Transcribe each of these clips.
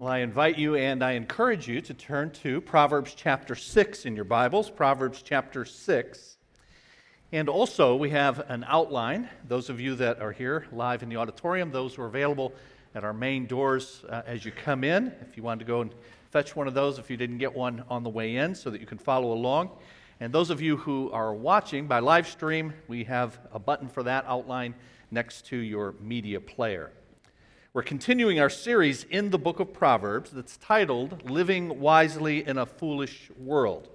Well, I invite you and I encourage you to turn to Proverbs chapter 6 in your Bibles, Proverbs chapter 6. And also, we have an outline. Those of you that are here live in the auditorium, those who are available at our main doors uh, as you come in, if you want to go and fetch one of those if you didn't get one on the way in so that you can follow along. And those of you who are watching by live stream, we have a button for that outline next to your media player. We're continuing our series in the book of Proverbs that's titled Living Wisely in a Foolish World.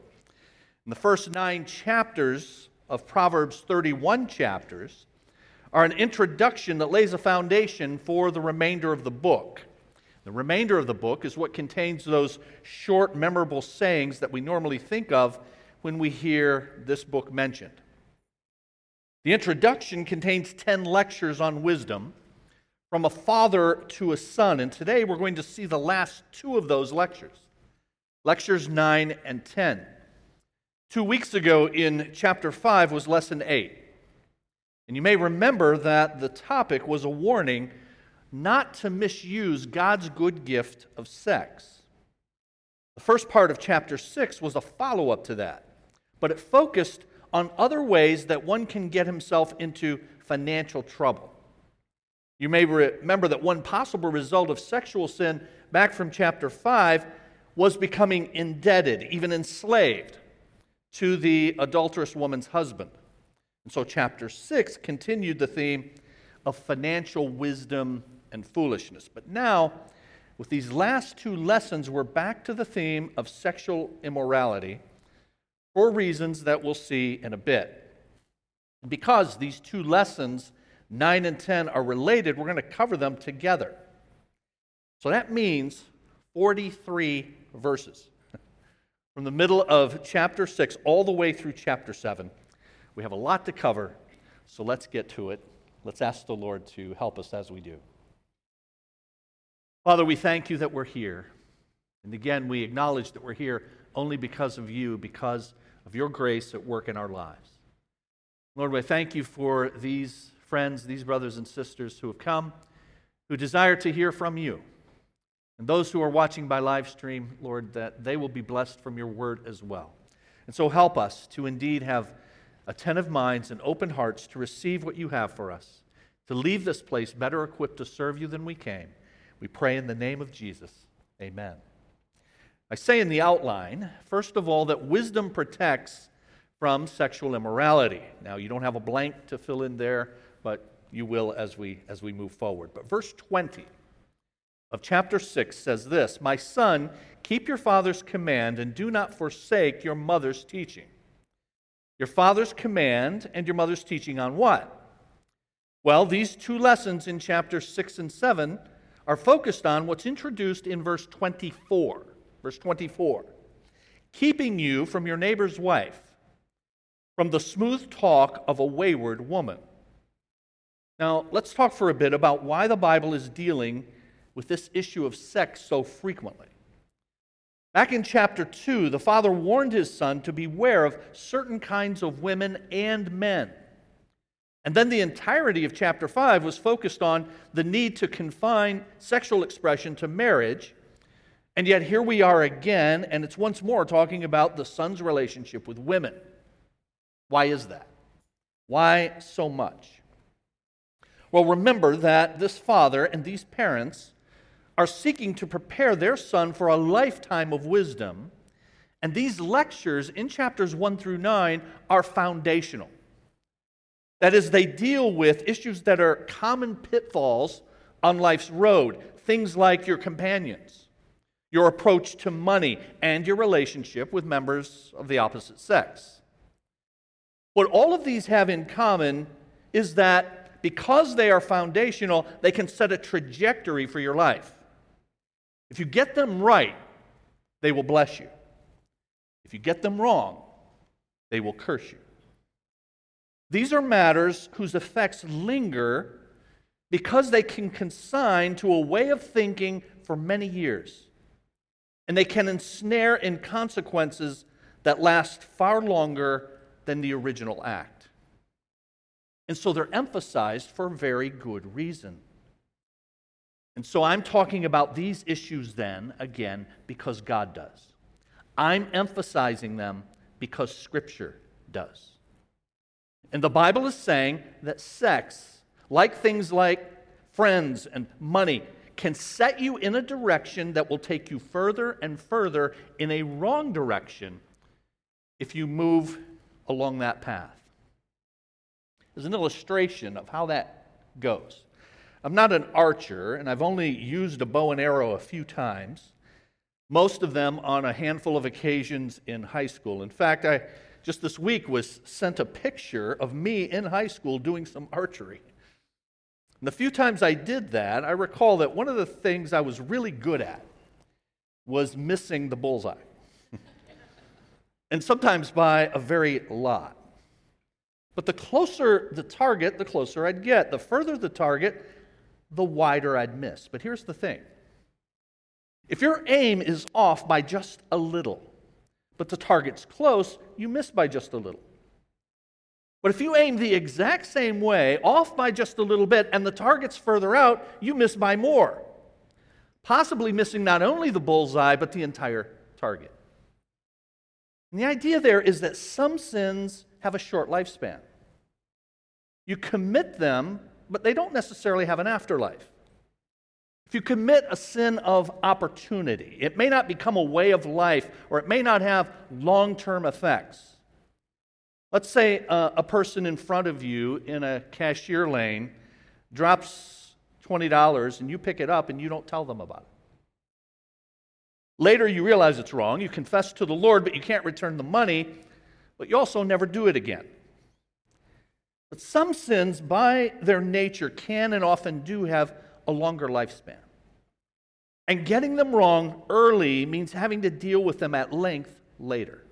In the first nine chapters of Proverbs, 31 chapters, are an introduction that lays a foundation for the remainder of the book. The remainder of the book is what contains those short, memorable sayings that we normally think of when we hear this book mentioned. The introduction contains 10 lectures on wisdom from a father to a son. And today we're going to see the last two of those lectures lectures 9 and 10. Two weeks ago in chapter 5 was lesson 8. And you may remember that the topic was a warning not to misuse God's good gift of sex. The first part of chapter 6 was a follow up to that, but it focused on other ways that one can get himself into financial trouble. You may remember that one possible result of sexual sin back from chapter 5 was becoming indebted, even enslaved, to the adulterous woman's husband. And so, chapter 6 continued the theme of financial wisdom and foolishness. But now, with these last two lessons, we're back to the theme of sexual immorality for reasons that we'll see in a bit. Because these two lessons 9 and 10 are related, we're going to cover them together. So that means 43 verses. From the middle of chapter 6 all the way through chapter 7. We have a lot to cover, so let's get to it. Let's ask the Lord to help us as we do. Father, we thank you that we're here. And again, we acknowledge that we're here only because of you, because of your grace at work in our lives. Lord, we thank you for these friends, these brothers and sisters who have come, who desire to hear from you. And those who are watching by live stream, Lord, that they will be blessed from your word as well. And so help us to indeed have attentive minds and open hearts to receive what you have for us, to leave this place better equipped to serve you than we came. We pray in the name of Jesus. Amen. I say in the outline, first of all, that wisdom protects from sexual immorality. Now, you don't have a blank to fill in there but you will as we as we move forward. But verse 20 of chapter 6 says this, "My son, keep your father's command and do not forsake your mother's teaching." Your father's command and your mother's teaching on what? Well, these two lessons in chapters 6 and 7 are focused on what's introduced in verse 24. Verse 24. Keeping you from your neighbor's wife, from the smooth talk of a wayward woman. Now, let's talk for a bit about why the Bible is dealing with this issue of sex so frequently. Back in chapter 2, the father warned his son to beware of certain kinds of women and men. And then the entirety of chapter 5 was focused on the need to confine sexual expression to marriage. And yet here we are again, and it's once more talking about the son's relationship with women. Why is that? Why so much? Well, remember that this father and these parents are seeking to prepare their son for a lifetime of wisdom. And these lectures in chapters 1 through 9 are foundational. That is, they deal with issues that are common pitfalls on life's road, things like your companions, your approach to money, and your relationship with members of the opposite sex. What all of these have in common is that because they are foundational, they can set a trajectory for your life. If you get them right, they will bless you. If you get them wrong, they will curse you. These are matters whose effects linger because they can consign to a way of thinking for many years. And they can ensnare in consequences that last far longer than the original act. And so they're emphasized for very good reason. And so I'm talking about these issues then, again, because God does. I'm emphasizing them because Scripture does. And the Bible is saying that sex, like things like friends and money, can set you in a direction that will take you further and further in a wrong direction if you move along that path. There's an illustration of how that goes. I'm not an archer, and I've only used a bow and arrow a few times, most of them on a handful of occasions in high school. In fact, I just this week was sent a picture of me in high school doing some archery. And the few times I did that, I recall that one of the things I was really good at was missing the bullseye. and sometimes by a very lot. But the closer the target, the closer I'd get. The further the target, the wider I'd miss. But here's the thing if your aim is off by just a little, but the target's close, you miss by just a little. But if you aim the exact same way, off by just a little bit, and the target's further out, you miss by more. Possibly missing not only the bullseye, but the entire target. And the idea there is that some sins have a short lifespan. You commit them but they don't necessarily have an afterlife. If you commit a sin of opportunity, it may not become a way of life or it may not have long term effects. Let's say uh, a person in front of you in a cashier lane drops $20 and you pick it up and you don't tell them about it. Later, you realize it's wrong. You confess to the Lord, but you can't return the money, but you also never do it again. But some sins, by their nature, can and often do have a longer lifespan. And getting them wrong early means having to deal with them at length later.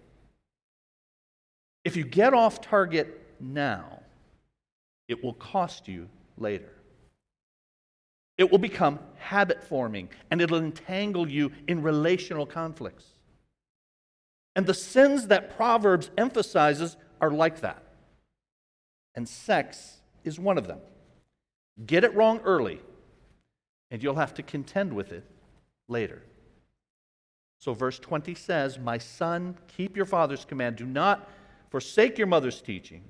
If you get off target now, it will cost you later. It will become habit forming and it'll entangle you in relational conflicts. And the sins that Proverbs emphasizes are like that and sex is one of them. Get it wrong early, and you'll have to contend with it later. So, verse 20 says, My son, keep your father's command. Do not forsake your mother's teaching.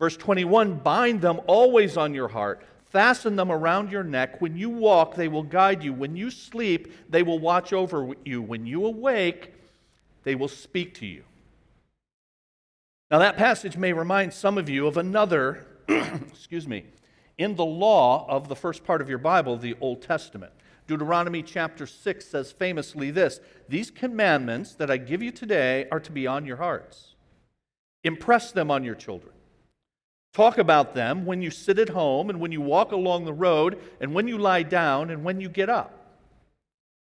Verse 21 Bind them always on your heart, fasten them around your neck. When you walk, they will guide you. When you sleep, they will watch over you. When you awake, they will speak to you. Now, that passage may remind some of you of another, excuse me, in the law of the first part of your Bible, the Old Testament. Deuteronomy chapter 6 says famously this These commandments that I give you today are to be on your hearts. Impress them on your children. Talk about them when you sit at home and when you walk along the road and when you lie down and when you get up.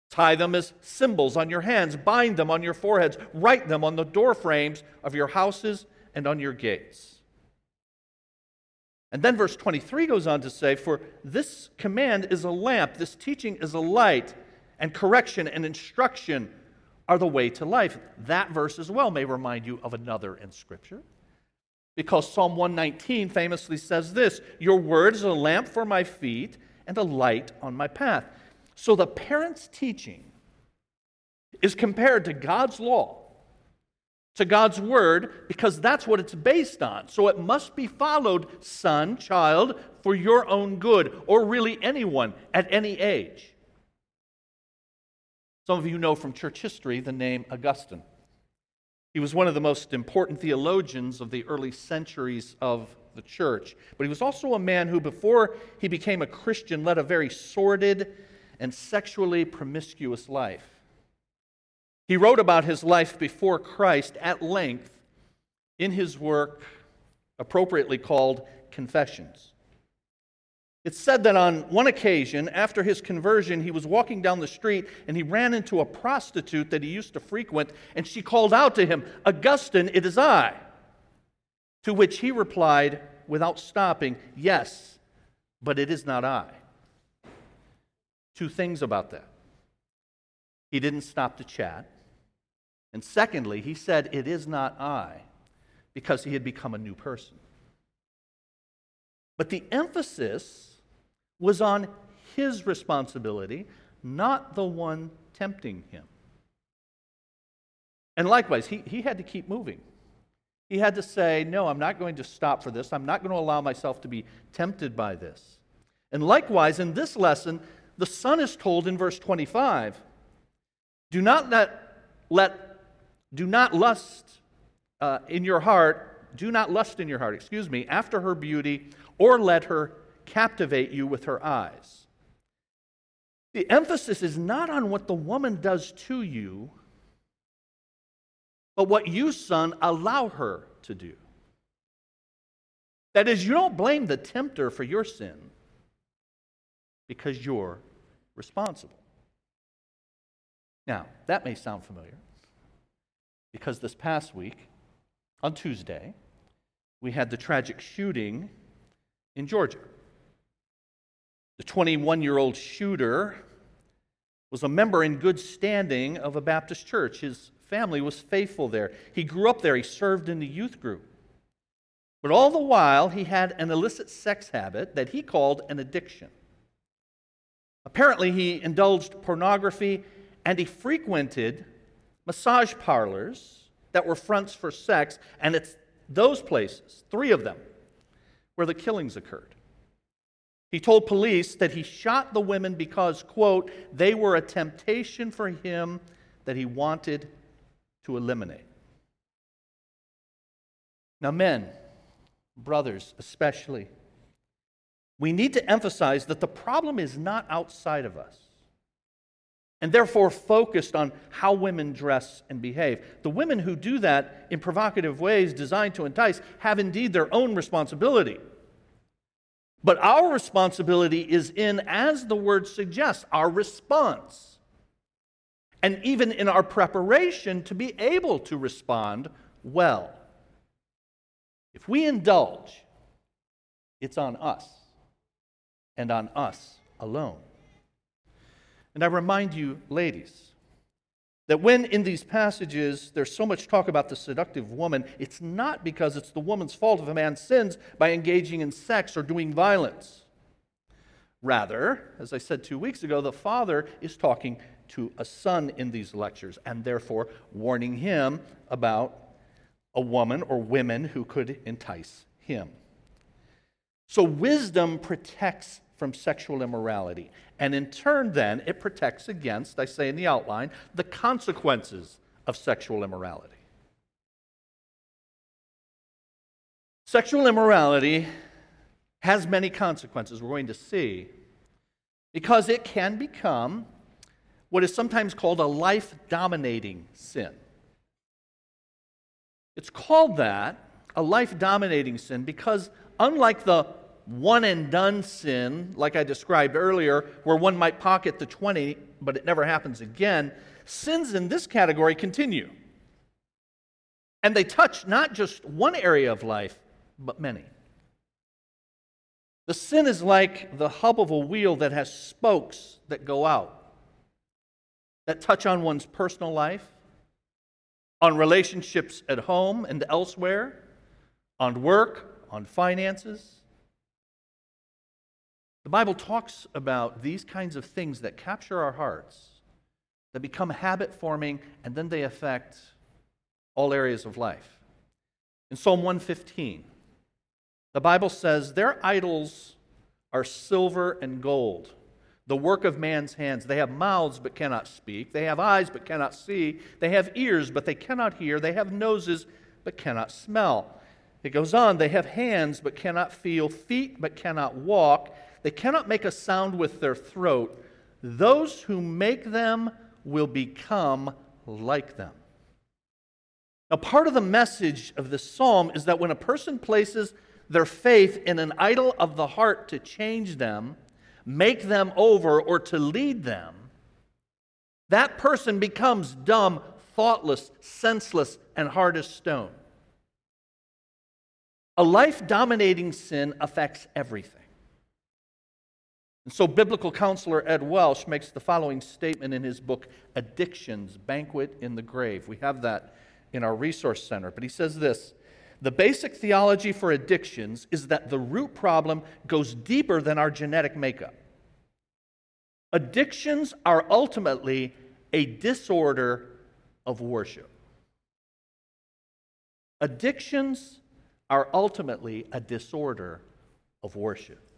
Tie them as symbols on your hands, bind them on your foreheads, write them on the door frames of your houses and on your gates. And then verse 23 goes on to say, For this command is a lamp, this teaching is a light, and correction and instruction are the way to life. That verse as well may remind you of another in Scripture. Because Psalm 119 famously says this Your word is a lamp for my feet and a light on my path. So the parent's teaching is compared to God's law, to God's word, because that's what it's based on. So it must be followed, son, child, for your own good, or really anyone at any age. Some of you know from church history the name Augustine. He was one of the most important theologians of the early centuries of the church, but he was also a man who, before he became a Christian, led a very sordid and sexually promiscuous life. He wrote about his life before Christ at length in his work, appropriately called Confessions. It's said that on one occasion, after his conversion, he was walking down the street and he ran into a prostitute that he used to frequent, and she called out to him, Augustine, it is I. To which he replied, without stopping, Yes, but it is not I. Two things about that. He didn't stop to chat. And secondly, he said, It is not I, because he had become a new person. But the emphasis was on his responsibility, not the one tempting him. And likewise, he, he had to keep moving. He had to say, No, I'm not going to stop for this. I'm not going to allow myself to be tempted by this. And likewise, in this lesson, the son is told in verse 25 do not let, let do not lust uh, in your heart, do not lust in your heart, excuse me, after her beauty, or let her captivate you with her eyes. The emphasis is not on what the woman does to you, but what you, son, allow her to do. That is, you don't blame the tempter for your sin because you're responsible. Now, that may sound familiar because this past week, on Tuesday, we had the tragic shooting in Georgia. The 21 year old shooter was a member in good standing of a Baptist church. His family was faithful there. He grew up there, he served in the youth group. But all the while, he had an illicit sex habit that he called an addiction. Apparently, he indulged pornography and he frequented massage parlors that were fronts for sex, and it's those places, three of them, where the killings occurred. He told police that he shot the women because, quote, they were a temptation for him that he wanted to eliminate. Now, men, brothers especially, we need to emphasize that the problem is not outside of us and therefore focused on how women dress and behave. The women who do that in provocative ways designed to entice have indeed their own responsibility. But our responsibility is in, as the word suggests, our response. And even in our preparation to be able to respond well. If we indulge, it's on us and on us alone. And I remind you, ladies, that when in these passages there's so much talk about the seductive woman, it's not because it's the woman's fault if a man sins by engaging in sex or doing violence. Rather, as I said two weeks ago, the father is talking to a son in these lectures and therefore warning him about a woman or women who could entice him. So, wisdom protects from sexual immorality. And in turn, then, it protects against, I say in the outline, the consequences of sexual immorality. Sexual immorality has many consequences, we're going to see, because it can become what is sometimes called a life dominating sin. It's called that, a life dominating sin, because unlike the one and done sin, like I described earlier, where one might pocket the 20, but it never happens again, sins in this category continue. And they touch not just one area of life, but many. The sin is like the hub of a wheel that has spokes that go out, that touch on one's personal life, on relationships at home and elsewhere, on work, on finances the Bible talks about these kinds of things that capture our hearts, that become habit forming, and then they affect all areas of life. In Psalm 115, the Bible says, Their idols are silver and gold, the work of man's hands. They have mouths but cannot speak. They have eyes but cannot see. They have ears but they cannot hear. They have noses but cannot smell. It goes on, they have hands but cannot feel, feet but cannot walk they cannot make a sound with their throat. Those who make them will become like them. Now, part of the message of this psalm is that when a person places their faith in an idol of the heart to change them, make them over, or to lead them, that person becomes dumb, thoughtless, senseless, and hard as stone. A life dominating sin affects everything. And so, biblical counselor Ed Welch makes the following statement in his book, Addictions Banquet in the Grave. We have that in our resource center. But he says this The basic theology for addictions is that the root problem goes deeper than our genetic makeup. Addictions are ultimately a disorder of worship. Addictions are ultimately a disorder of worship.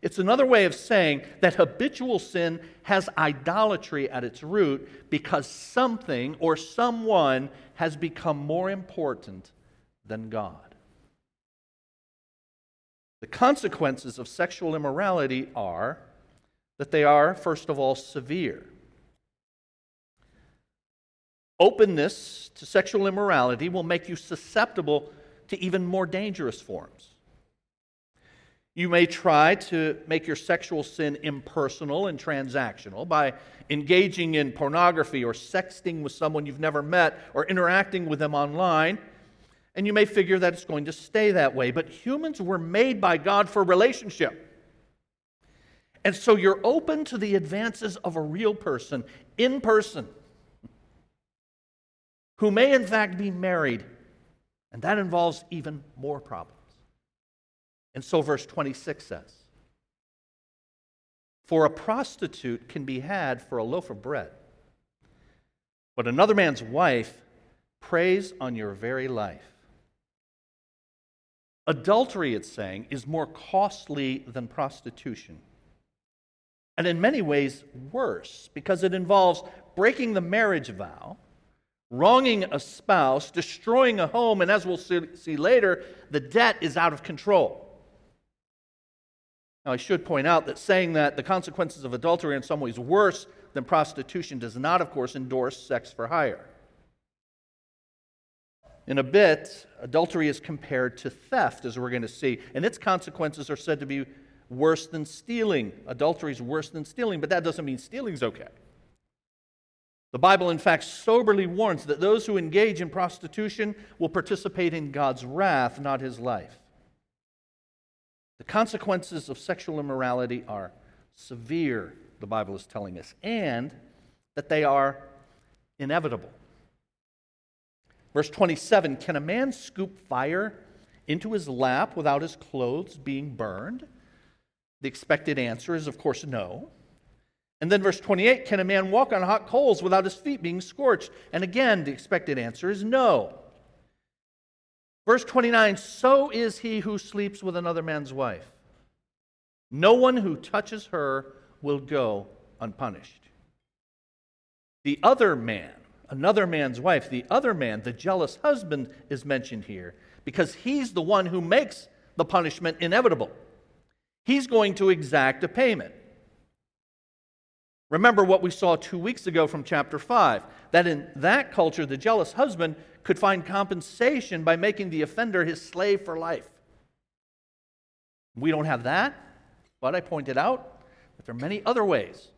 It's another way of saying that habitual sin has idolatry at its root because something or someone has become more important than God. The consequences of sexual immorality are that they are, first of all, severe. Openness to sexual immorality will make you susceptible to even more dangerous forms. You may try to make your sexual sin impersonal and transactional by engaging in pornography or sexting with someone you've never met or interacting with them online. And you may figure that it's going to stay that way. But humans were made by God for relationship. And so you're open to the advances of a real person, in person, who may in fact be married. And that involves even more problems. And so, verse 26 says, For a prostitute can be had for a loaf of bread, but another man's wife preys on your very life. Adultery, it's saying, is more costly than prostitution. And in many ways, worse, because it involves breaking the marriage vow, wronging a spouse, destroying a home, and as we'll see later, the debt is out of control. Now, I should point out that saying that the consequences of adultery are in some ways worse than prostitution does not, of course, endorse sex for hire. In a bit, adultery is compared to theft, as we're going to see, and its consequences are said to be worse than stealing. Adultery is worse than stealing, but that doesn't mean stealing's okay. The Bible, in fact, soberly warns that those who engage in prostitution will participate in God's wrath, not his life. The consequences of sexual immorality are severe, the Bible is telling us, and that they are inevitable. Verse 27 Can a man scoop fire into his lap without his clothes being burned? The expected answer is, of course, no. And then verse 28 Can a man walk on hot coals without his feet being scorched? And again, the expected answer is no. Verse 29 So is he who sleeps with another man's wife. No one who touches her will go unpunished. The other man, another man's wife, the other man, the jealous husband, is mentioned here because he's the one who makes the punishment inevitable. He's going to exact a payment. Remember what we saw two weeks ago from chapter 5 that in that culture, the jealous husband could find compensation by making the offender his slave for life. We don't have that, but I pointed out that there are many other ways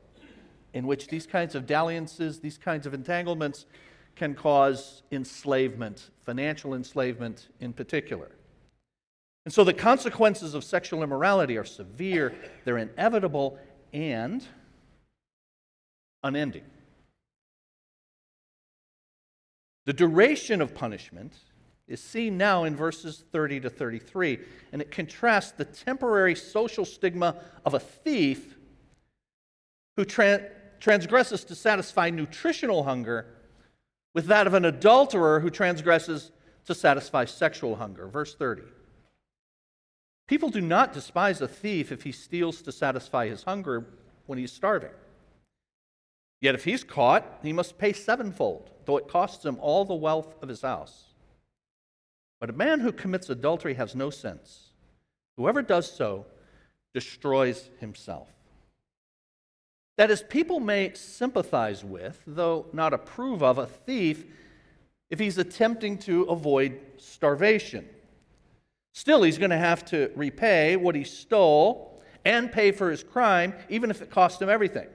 in which these kinds of dalliances, these kinds of entanglements, can cause enslavement, financial enslavement in particular. And so the consequences of sexual immorality are severe, they're inevitable, and unending. The duration of punishment is seen now in verses 30 to 33, and it contrasts the temporary social stigma of a thief who tra- transgresses to satisfy nutritional hunger with that of an adulterer who transgresses to satisfy sexual hunger. Verse 30. People do not despise a thief if he steals to satisfy his hunger when he's starving. Yet if he's caught, he must pay sevenfold, though it costs him all the wealth of his house. But a man who commits adultery has no sense. Whoever does so destroys himself. That is, people may sympathize with, though not approve of, a thief if he's attempting to avoid starvation. Still, he's going to have to repay what he stole and pay for his crime, even if it cost him everything.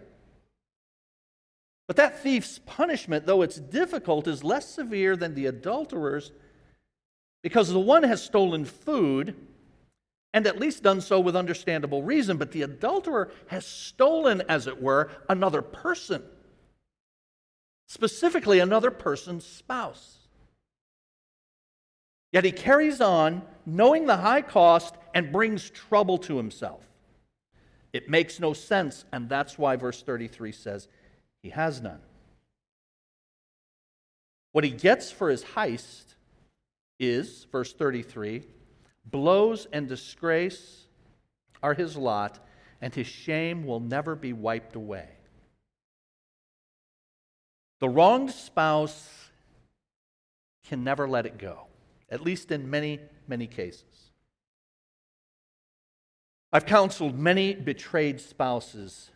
But that thief's punishment, though it's difficult, is less severe than the adulterer's because the one has stolen food and at least done so with understandable reason, but the adulterer has stolen, as it were, another person, specifically another person's spouse. Yet he carries on, knowing the high cost, and brings trouble to himself. It makes no sense, and that's why verse 33 says he has none. What he gets for his heist is, verse 33, blows and disgrace are his lot, and his shame will never be wiped away. The wronged spouse can never let it go, at least in many, many cases. I've counseled many betrayed spouses,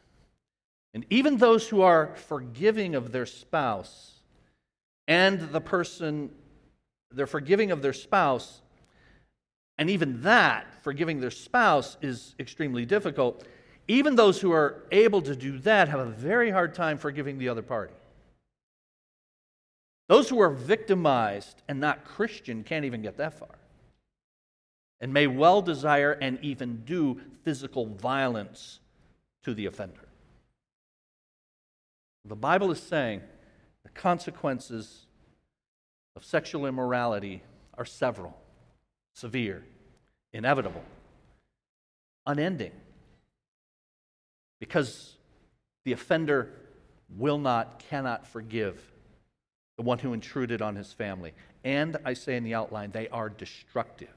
and even those who are forgiving of their spouse and the person, they're forgiving of their spouse, and even that, forgiving their spouse, is extremely difficult. Even those who are able to do that have a very hard time forgiving the other party. Those who are victimized and not Christian can't even get that far and may well desire and even do physical violence to the offender. The Bible is saying the consequences of sexual immorality are several, severe, inevitable, unending, because the offender will not, cannot forgive the one who intruded on his family. And I say in the outline, they are destructive.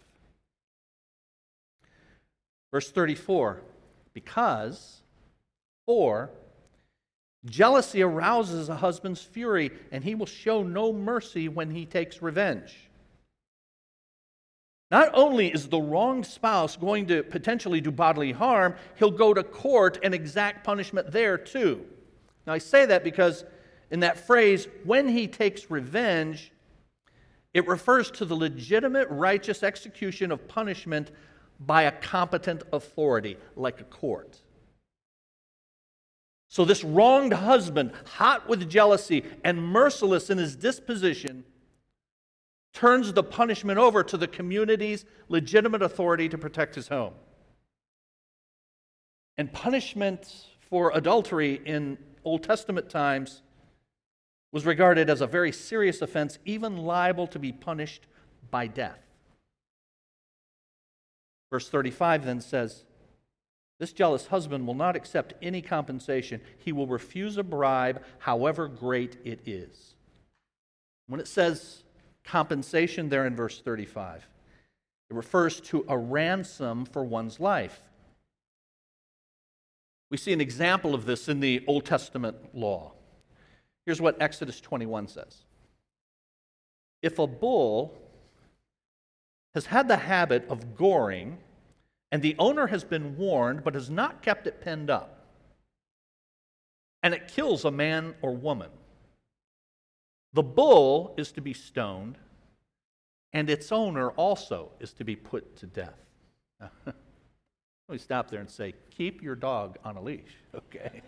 Verse 34 because, or, jealousy arouses a husband's fury, and he will show no mercy when he takes revenge. Not only is the wronged spouse going to potentially do bodily harm, he'll go to court and exact punishment there too. Now, I say that because in that phrase, when he takes revenge, it refers to the legitimate righteous execution of punishment by a competent authority, like a court. So, this wronged husband, hot with jealousy and merciless in his disposition, turns the punishment over to the community's legitimate authority to protect his home. And punishment for adultery in Old Testament times was regarded as a very serious offense, even liable to be punished by death. Verse 35 then says, This jealous husband will not accept any compensation. He will refuse a bribe, however great it is. When it says compensation there in verse 35, it refers to a ransom for one's life. We see an example of this in the Old Testament law. Here's what Exodus 21 says If a bull has had the habit of goring, and the owner has been warned but has not kept it penned up, and it kills a man or woman, the bull is to be stoned, and its owner also is to be put to death. Let me stop there and say, keep your dog on a leash, okay?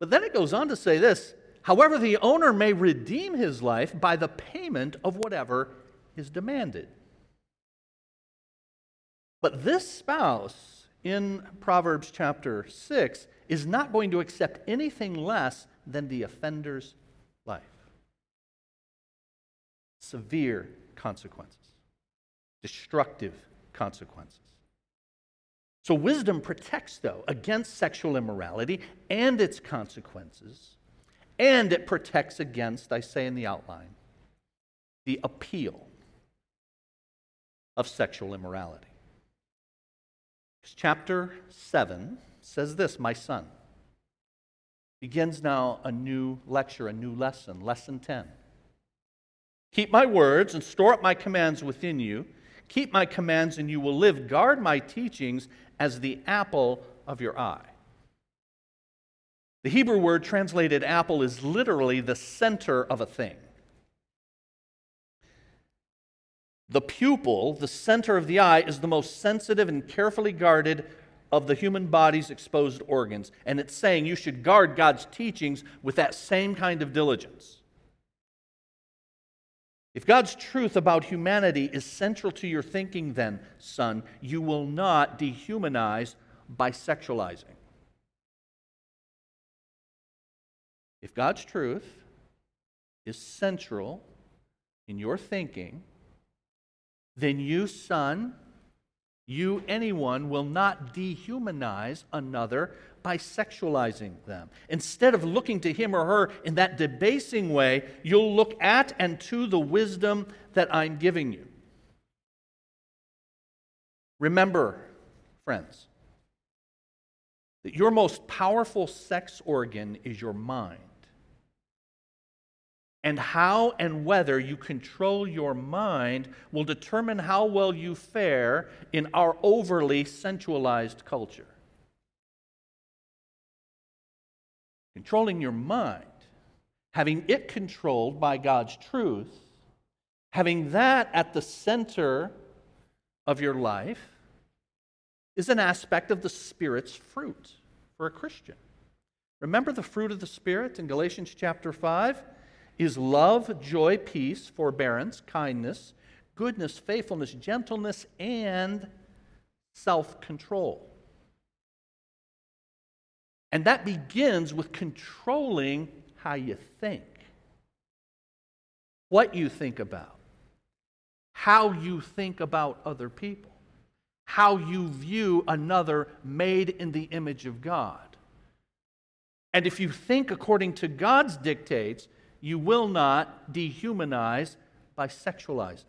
But then it goes on to say this however, the owner may redeem his life by the payment of whatever is demanded. But this spouse in Proverbs chapter 6 is not going to accept anything less than the offender's life. Severe consequences, destructive consequences. So, wisdom protects, though, against sexual immorality and its consequences, and it protects against, I say in the outline, the appeal of sexual immorality. Chapter 7 says this My son begins now a new lecture, a new lesson, lesson 10. Keep my words and store up my commands within you. Keep my commands and you will live. Guard my teachings as the apple of your eye. The Hebrew word translated apple is literally the center of a thing. The pupil, the center of the eye, is the most sensitive and carefully guarded of the human body's exposed organs. And it's saying you should guard God's teachings with that same kind of diligence. If God's truth about humanity is central to your thinking, then, son, you will not dehumanize by sexualizing. If God's truth is central in your thinking, then you, son, You, anyone, will not dehumanize another by sexualizing them. Instead of looking to him or her in that debasing way, you'll look at and to the wisdom that I'm giving you. Remember, friends, that your most powerful sex organ is your mind. And how and whether you control your mind will determine how well you fare in our overly sensualized culture. Controlling your mind, having it controlled by God's truth, having that at the center of your life, is an aspect of the Spirit's fruit for a Christian. Remember the fruit of the Spirit in Galatians chapter 5? Is love, joy, peace, forbearance, kindness, goodness, faithfulness, gentleness, and self control. And that begins with controlling how you think, what you think about, how you think about other people, how you view another made in the image of God. And if you think according to God's dictates, you will not dehumanize by sexualizing.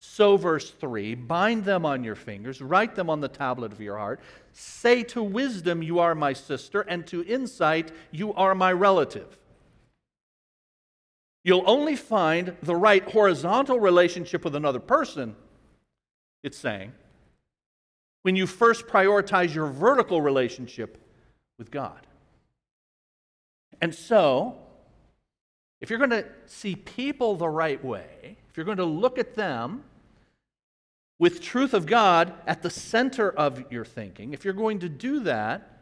So, verse 3 bind them on your fingers, write them on the tablet of your heart. Say to wisdom, You are my sister, and to insight, You are my relative. You'll only find the right horizontal relationship with another person, it's saying, when you first prioritize your vertical relationship with God. And so, if you're going to see people the right way, if you're going to look at them with truth of God at the center of your thinking, if you're going to do that,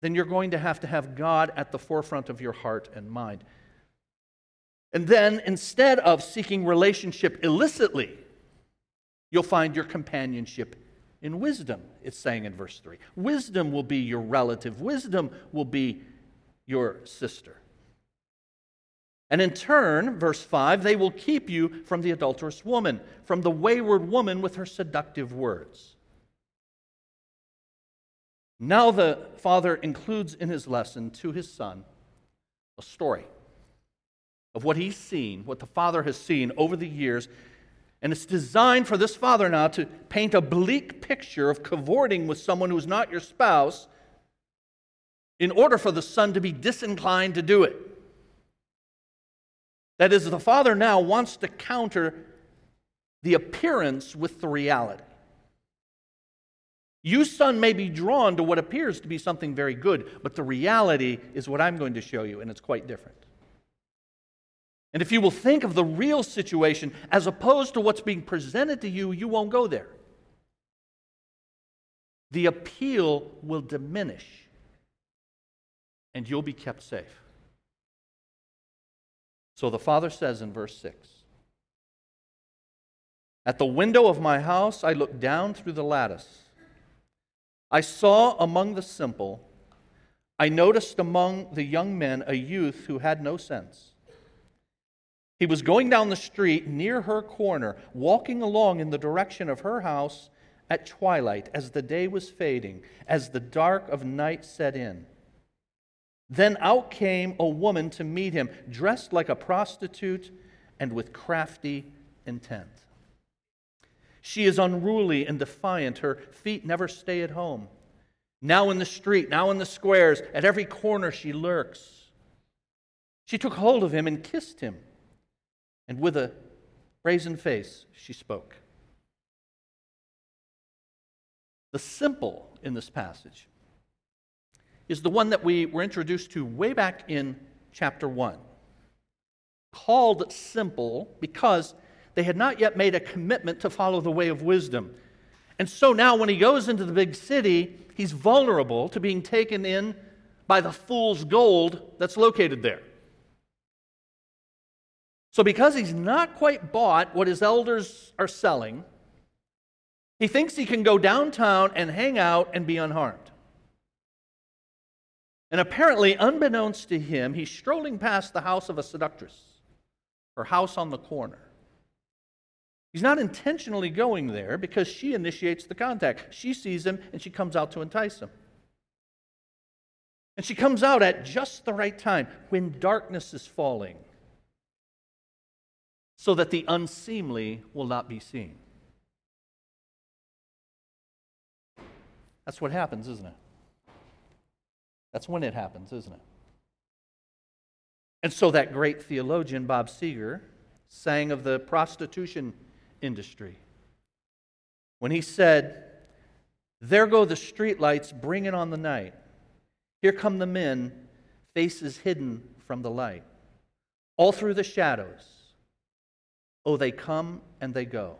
then you're going to have to have God at the forefront of your heart and mind. And then instead of seeking relationship illicitly, you'll find your companionship in wisdom, it's saying in verse 3. Wisdom will be your relative, wisdom will be your sister. And in turn, verse 5, they will keep you from the adulterous woman, from the wayward woman with her seductive words. Now, the father includes in his lesson to his son a story of what he's seen, what the father has seen over the years. And it's designed for this father now to paint a bleak picture of cavorting with someone who's not your spouse in order for the son to be disinclined to do it. That is, the father now wants to counter the appearance with the reality. You, son, may be drawn to what appears to be something very good, but the reality is what I'm going to show you, and it's quite different. And if you will think of the real situation as opposed to what's being presented to you, you won't go there. The appeal will diminish and you'll be kept safe. So the father says in verse 6 At the window of my house I looked down through the lattice. I saw among the simple, I noticed among the young men a youth who had no sense. He was going down the street near her corner, walking along in the direction of her house at twilight as the day was fading, as the dark of night set in. Then out came a woman to meet him, dressed like a prostitute and with crafty intent. She is unruly and defiant. Her feet never stay at home. Now in the street, now in the squares, at every corner she lurks. She took hold of him and kissed him, and with a brazen face she spoke. The simple in this passage is the one that we were introduced to way back in chapter 1. Called simple because they had not yet made a commitment to follow the way of wisdom. And so now, when he goes into the big city, he's vulnerable to being taken in by the fool's gold that's located there. So, because he's not quite bought what his elders are selling, he thinks he can go downtown and hang out and be unharmed. And apparently, unbeknownst to him, he's strolling past the house of a seductress, her house on the corner. He's not intentionally going there because she initiates the contact. She sees him and she comes out to entice him. And she comes out at just the right time when darkness is falling so that the unseemly will not be seen. That's what happens, isn't it? That's when it happens, isn't it? And so that great theologian, Bob Seger, sang of the prostitution industry when he said, There go the streetlights bringing on the night. Here come the men, faces hidden from the light. All through the shadows. Oh, they come and they go.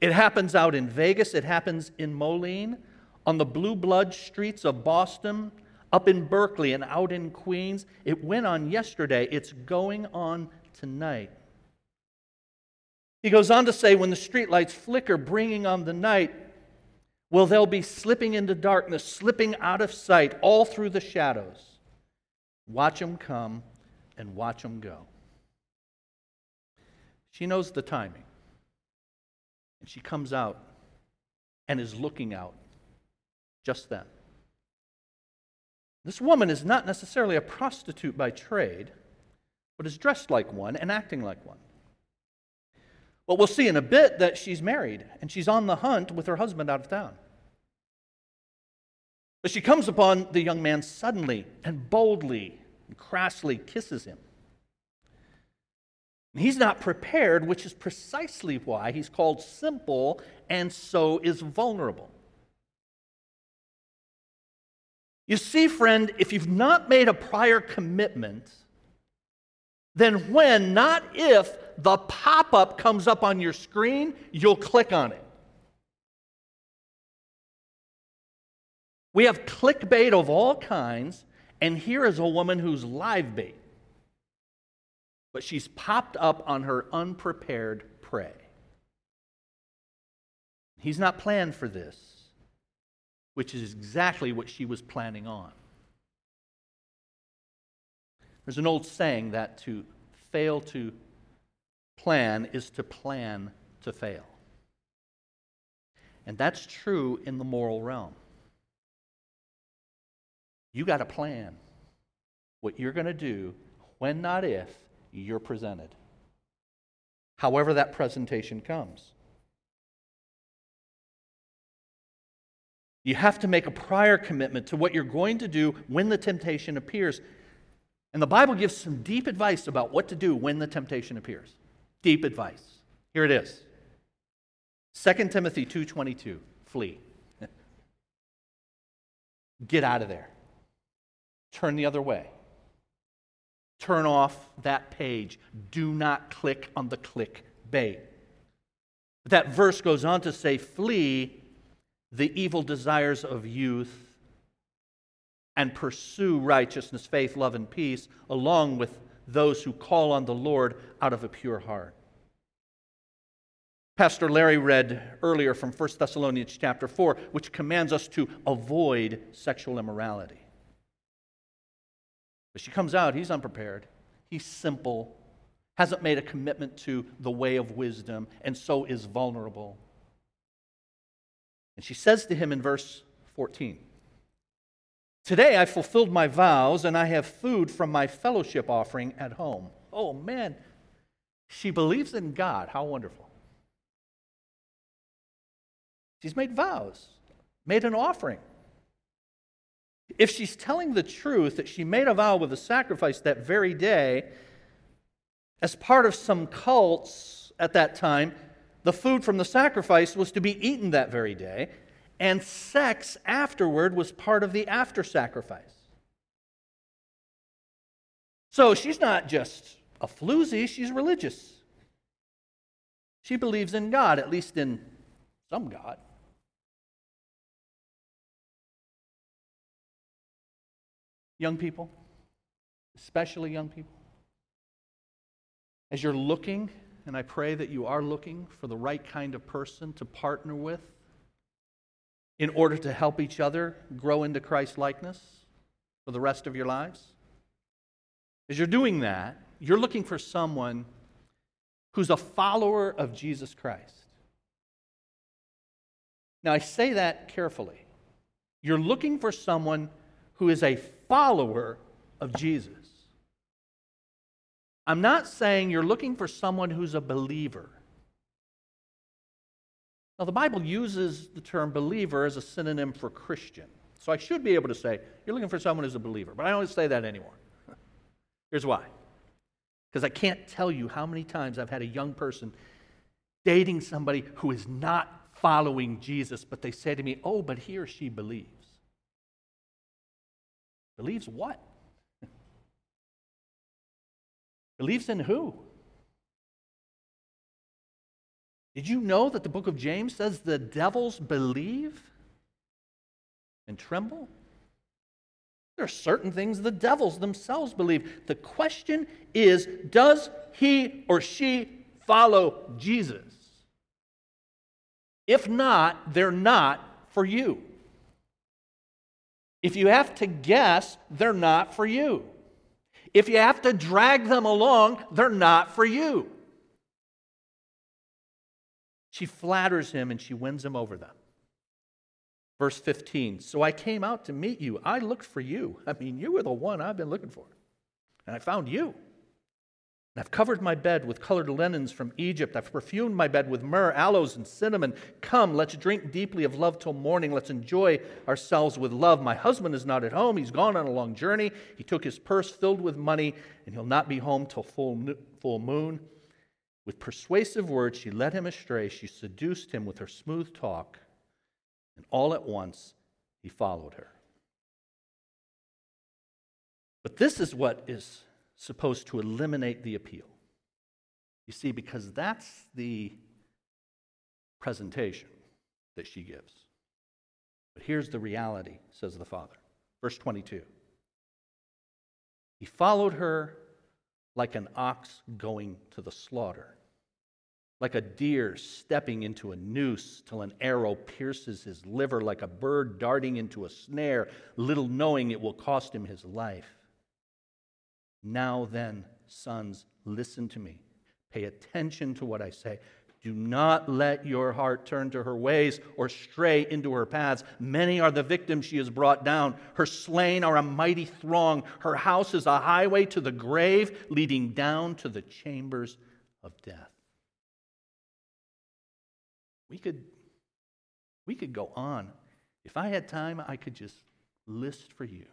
It happens out in Vegas, it happens in Moline, on the blue blood streets of Boston, up in Berkeley, and out in Queens. It went on yesterday, it's going on tonight. He goes on to say, when the streetlights flicker, bringing on the night, well, they'll be slipping into darkness, slipping out of sight, all through the shadows. Watch them come and watch them go. She knows the timing. And she comes out and is looking out just then. This woman is not necessarily a prostitute by trade, but is dressed like one and acting like one. But we'll see in a bit that she's married and she's on the hunt with her husband out of town. But she comes upon the young man suddenly and boldly and crassly kisses him. And he's not prepared, which is precisely why he's called simple and so is vulnerable. You see, friend, if you've not made a prior commitment, then when, not if, the pop up comes up on your screen, you'll click on it. We have clickbait of all kinds, and here is a woman who's live bait. But she's popped up on her unprepared prey. He's not planned for this, which is exactly what she was planning on. There's an old saying that to fail to plan is to plan to fail. And that's true in the moral realm. You got to plan what you're going to do when, not if, you're presented. However, that presentation comes. You have to make a prior commitment to what you're going to do when the temptation appears. And the Bible gives some deep advice about what to do when the temptation appears. Deep advice. Here it is. 2 Timothy 2:22. Flee. Get out of there. Turn the other way. Turn off that page. Do not click on the click bait. That verse goes on to say, Flee the evil desires of youth and pursue righteousness, faith, love, and peace, along with those who call on the Lord out of a pure heart. Pastor Larry read earlier from 1 Thessalonians chapter 4, which commands us to avoid sexual immorality. But she comes out, he's unprepared, he's simple, hasn't made a commitment to the way of wisdom, and so is vulnerable. And she says to him in verse 14, Today I fulfilled my vows and I have food from my fellowship offering at home. Oh man, she believes in God. How wonderful. She's made vows, made an offering. If she's telling the truth that she made a vow with a sacrifice that very day, as part of some cults at that time, the food from the sacrifice was to be eaten that very day and sex afterward was part of the after sacrifice. So she's not just a floozy, she's religious. She believes in God, at least in some God. Young people, especially young people, as you're looking, and I pray that you are looking for the right kind of person to partner with in order to help each other grow into Christ likeness for the rest of your lives? As you're doing that, you're looking for someone who's a follower of Jesus Christ. Now, I say that carefully. You're looking for someone who is a follower of Jesus. I'm not saying you're looking for someone who's a believer. Now, the Bible uses the term believer as a synonym for Christian. So I should be able to say, you're looking for someone who's a believer. But I don't say that anymore. Here's why. Because I can't tell you how many times I've had a young person dating somebody who is not following Jesus, but they say to me, oh, but he or she believes. Believes what? Believes in who? Did you know that the book of James says the devils believe and tremble? There are certain things the devils themselves believe. The question is does he or she follow Jesus? If not, they're not for you. If you have to guess, they're not for you. If you have to drag them along, they're not for you. She flatters him and she wins him over them. Verse 15 So I came out to meet you. I looked for you. I mean, you were the one I've been looking for. And I found you. I've covered my bed with colored linens from Egypt. I've perfumed my bed with myrrh, aloes, and cinnamon. Come, let's drink deeply of love till morning. Let's enjoy ourselves with love. My husband is not at home. He's gone on a long journey. He took his purse filled with money, and he'll not be home till full, full moon. With persuasive words, she led him astray. She seduced him with her smooth talk, and all at once he followed her. But this is what is supposed to eliminate the appeal. You see, because that's the presentation that she gives. But here's the reality, says the Father. Verse 22 He followed her like an ox going to the slaughter like a deer stepping into a noose till an arrow pierces his liver, like a bird darting into a snare, little knowing it will cost him his life. Now then, sons, listen to me. Pay attention to what I say. Do not let your heart turn to her ways or stray into her paths. Many are the victims she has brought down. Her slain are a mighty throng. Her house is a highway to the grave, leading down to the chambers of death. We could, we could go on. If I had time, I could just list for you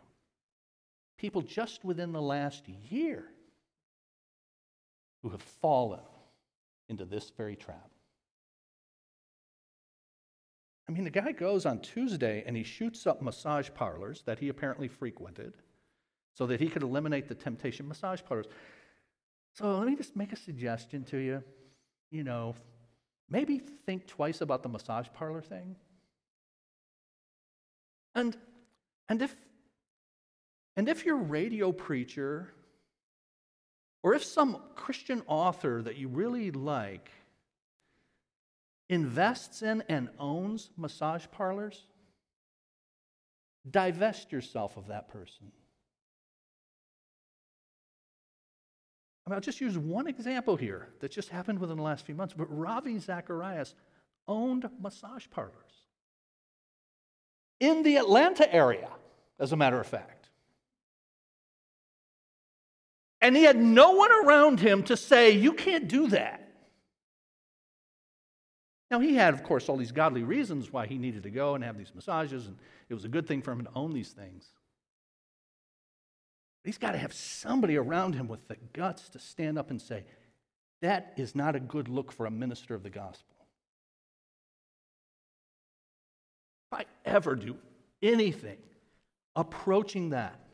people just within the last year who have fallen into this very trap. I mean, the guy goes on Tuesday and he shoots up massage parlors that he apparently frequented so that he could eliminate the temptation massage parlors. So let me just make a suggestion to you. You know, maybe think twice about the massage parlor thing. And, and, if, and if your radio preacher or if some Christian author that you really like invests in and owns massage parlors, divest yourself of that person. I mean, I'll just use one example here that just happened within the last few months, but Ravi Zacharias owned massage parlors in the Atlanta area, as a matter of fact. And he had no one around him to say, You can't do that. Now, he had, of course, all these godly reasons why he needed to go and have these massages, and it was a good thing for him to own these things. He's got to have somebody around him with the guts to stand up and say, that is not a good look for a minister of the gospel. If I ever do anything approaching that,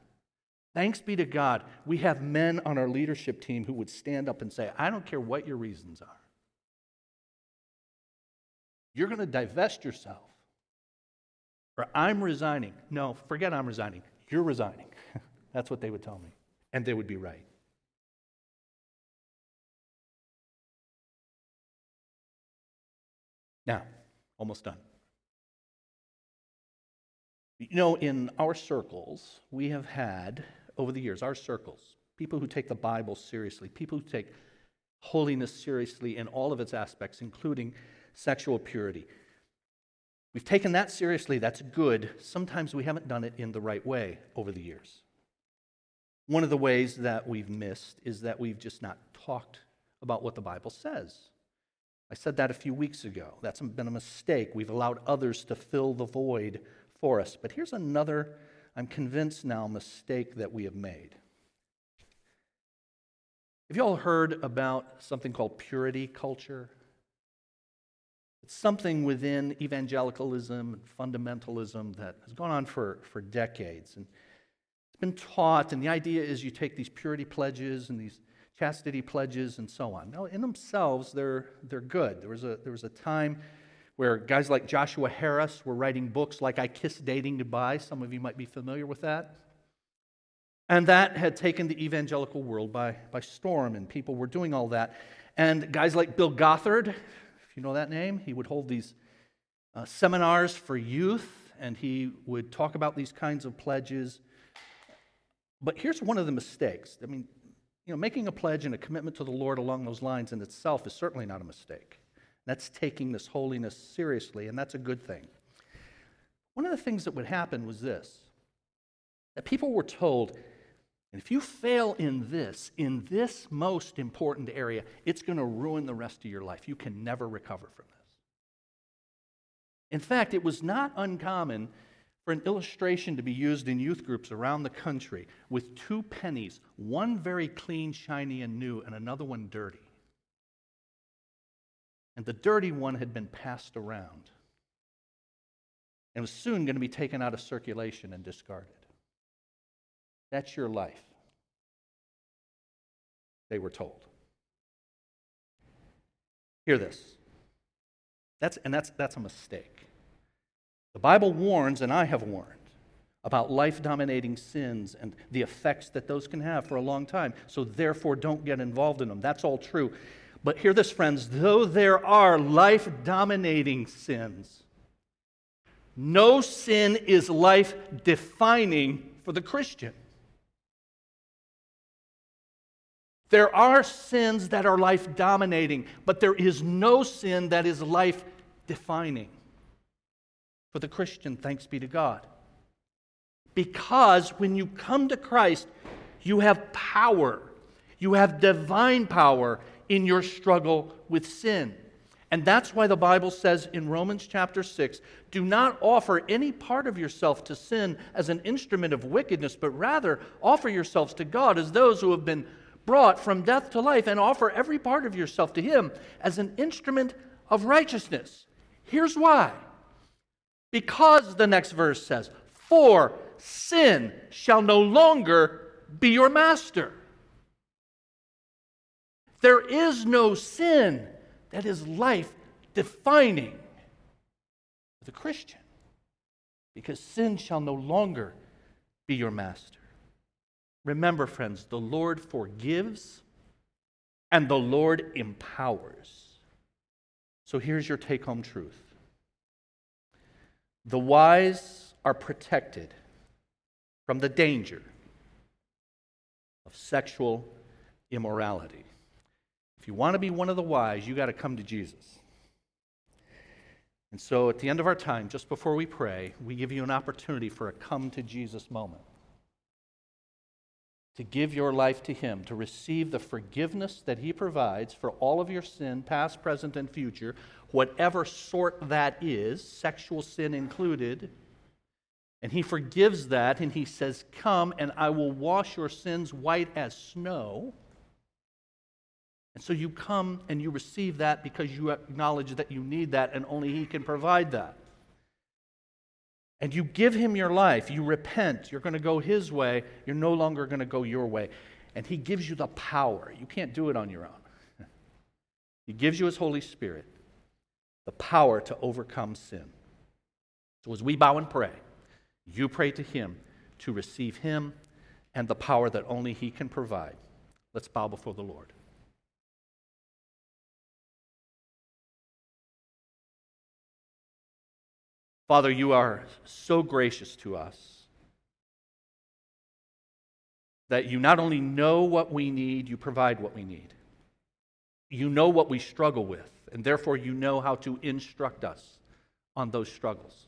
thanks be to God, we have men on our leadership team who would stand up and say, I don't care what your reasons are. You're going to divest yourself. Or I'm resigning. No, forget I'm resigning. You're resigning. That's what they would tell me. And they would be right. Now, almost done. You know, in our circles, we have had, over the years, our circles, people who take the Bible seriously, people who take holiness seriously in all of its aspects, including sexual purity. We've taken that seriously, that's good. Sometimes we haven't done it in the right way over the years. One of the ways that we've missed is that we've just not talked about what the Bible says. I said that a few weeks ago. That's been a mistake. We've allowed others to fill the void for us. But here's another, I'm convinced now, mistake that we have made. Have you all heard about something called purity culture? It's something within evangelicalism and fundamentalism that has gone on for, for decades. And it's been taught, and the idea is you take these purity pledges and these chastity pledges and so on. Now, in themselves, they're, they're good. There was, a, there was a time where guys like Joshua Harris were writing books like I Kiss Dating Goodbye. Some of you might be familiar with that. And that had taken the evangelical world by, by storm, and people were doing all that. And guys like Bill Gothard, if you know that name, he would hold these uh, seminars for youth and he would talk about these kinds of pledges. But here's one of the mistakes. I mean, you know, making a pledge and a commitment to the Lord along those lines in itself is certainly not a mistake. That's taking this holiness seriously, and that's a good thing. One of the things that would happen was this that people were told, if you fail in this, in this most important area, it's going to ruin the rest of your life. You can never recover from this. In fact, it was not uncommon for an illustration to be used in youth groups around the country with two pennies, one very clean, shiny, and new, and another one dirty. And the dirty one had been passed around and was soon going to be taken out of circulation and discarded. That's your life, they were told. Hear this. That's, and that's, that's a mistake. The Bible warns, and I have warned, about life dominating sins and the effects that those can have for a long time. So, therefore, don't get involved in them. That's all true. But hear this, friends though there are life dominating sins, no sin is life defining for the Christian. There are sins that are life dominating, but there is no sin that is life defining. For the Christian, thanks be to God. Because when you come to Christ, you have power. You have divine power in your struggle with sin. And that's why the Bible says in Romans chapter 6 do not offer any part of yourself to sin as an instrument of wickedness, but rather offer yourselves to God as those who have been brought from death to life and offer every part of yourself to Him as an instrument of righteousness. Here's why. Because the next verse says, For sin shall no longer be your master. There is no sin that is life defining for the Christian because sin shall no longer be your master. Remember, friends, the Lord forgives and the Lord empowers. So here's your take home truth the wise are protected from the danger of sexual immorality. If you want to be one of the wise, you got to come to Jesus. And so at the end of our time, just before we pray, we give you an opportunity for a come to Jesus moment to give your life to Him, to receive the forgiveness that He provides for all of your sin, past, present, and future, whatever sort that is, sexual sin included. And He forgives that, and He says, Come, and I will wash your sins white as snow. And so you come and you receive that because you acknowledge that you need that, and only He can provide that and you give him your life, you repent, you're going to go his way, you're no longer going to go your way. And he gives you the power. You can't do it on your own. he gives you his Holy Spirit, the power to overcome sin. So as we bow and pray, you pray to him to receive him and the power that only he can provide. Let's bow before the Lord. Father, you are so gracious to us that you not only know what we need, you provide what we need. you know what we struggle with, and therefore you know how to instruct us on those struggles.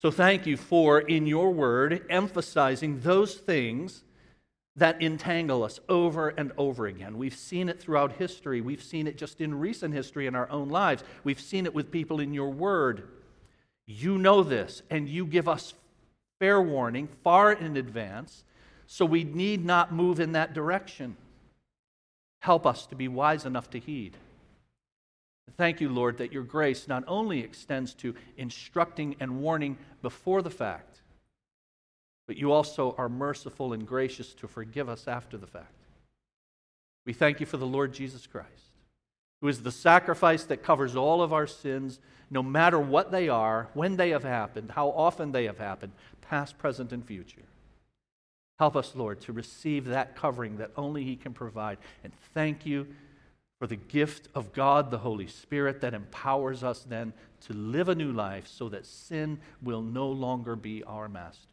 So thank you for, in your word, emphasizing those things that entangle us over and over again. We've seen it throughout history. We've seen it just in recent history in our own lives. We've seen it with people in your word. You know this, and you give us fair warning far in advance, so we need not move in that direction. Help us to be wise enough to heed. Thank you, Lord, that your grace not only extends to instructing and warning before the fact, but you also are merciful and gracious to forgive us after the fact. We thank you for the Lord Jesus Christ, who is the sacrifice that covers all of our sins, no matter what they are, when they have happened, how often they have happened, past, present, and future. Help us, Lord, to receive that covering that only He can provide. And thank you for the gift of God, the Holy Spirit, that empowers us then to live a new life so that sin will no longer be our master.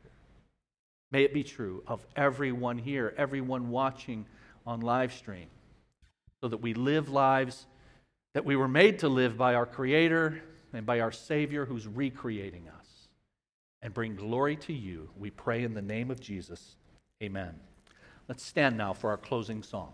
May it be true of everyone here, everyone watching on live stream, so that we live lives that we were made to live by our Creator and by our Savior who's recreating us and bring glory to you. We pray in the name of Jesus. Amen. Let's stand now for our closing song.